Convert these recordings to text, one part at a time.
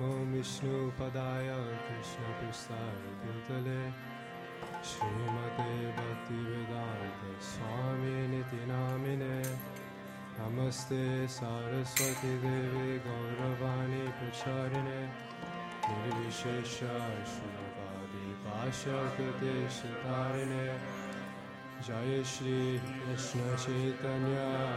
मम विष्णुपादाय कृष्णपुस्ते श्रीमते भक्तिवेदान्तस्वामिनिति नामिने नमस्ते सारस्वतीदेवे गौरवाणी प्रचारिणे। निर्विशेष श्रीपादिपाशकृते स्तारिणे। जय श्रीकृष्णचैतन्या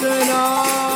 Krishna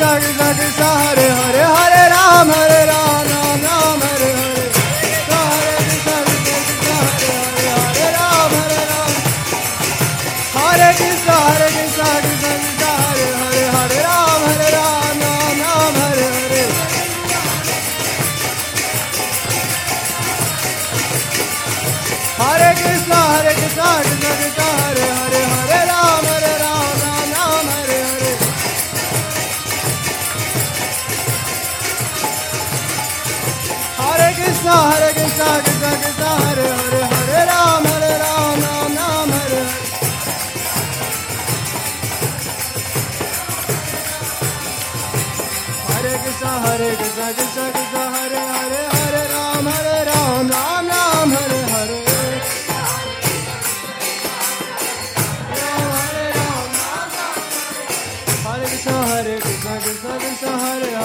रे हरे हरे राम हरे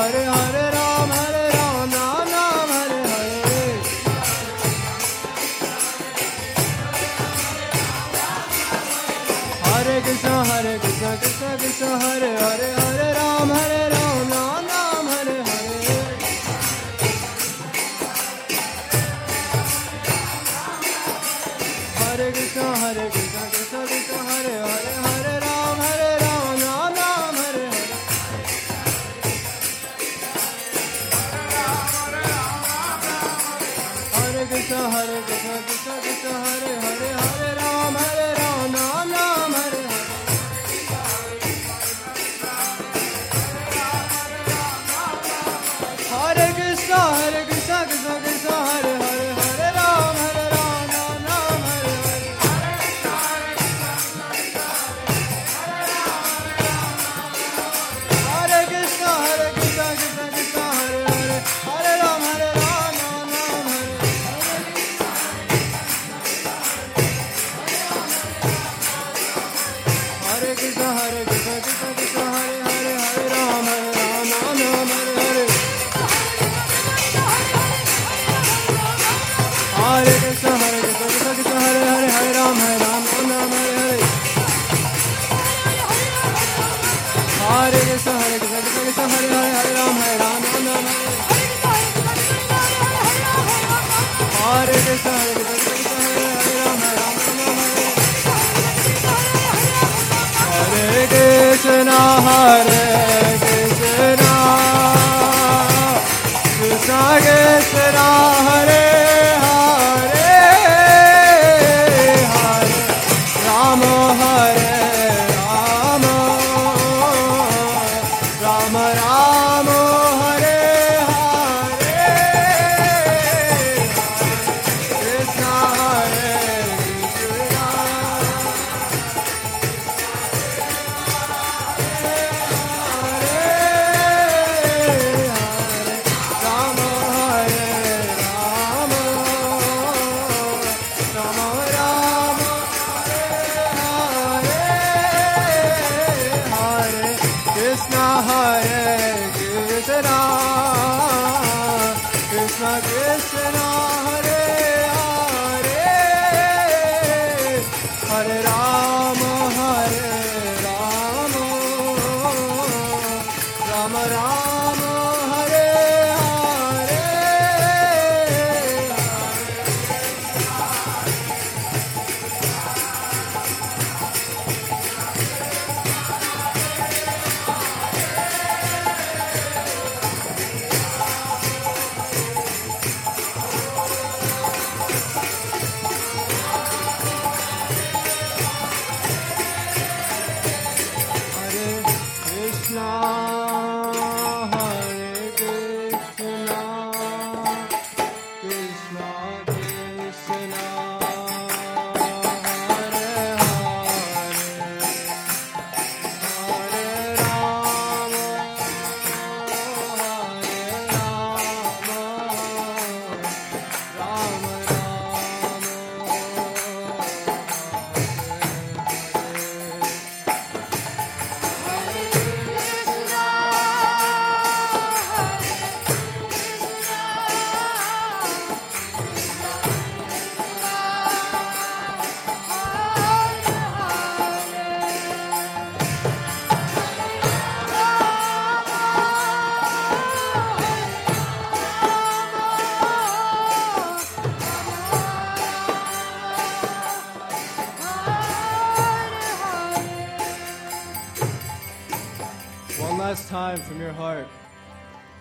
Hare Hare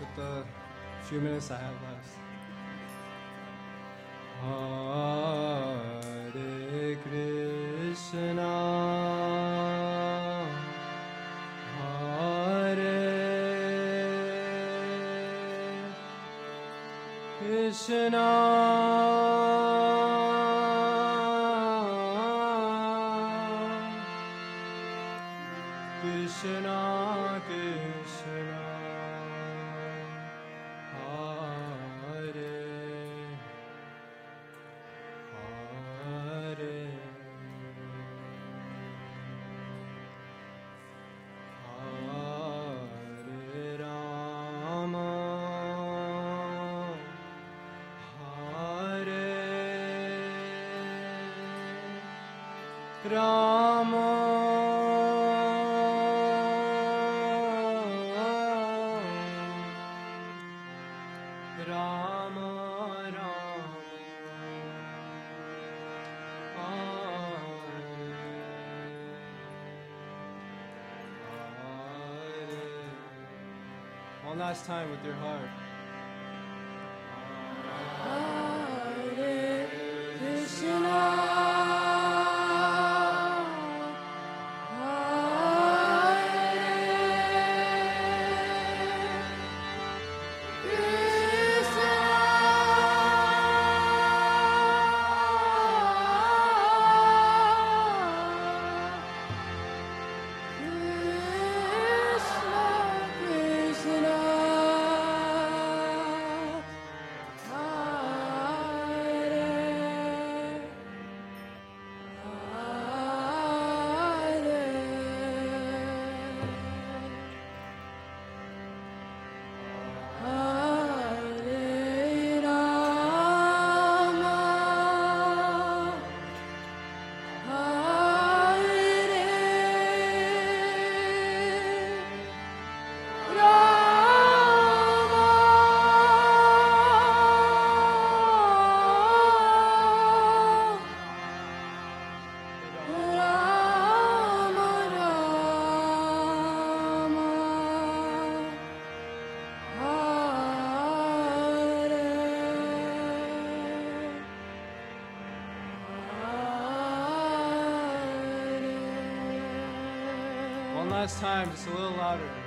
with the few minutes I have left. Hare Krishna. Hare Krishna. their heart. Just a little louder.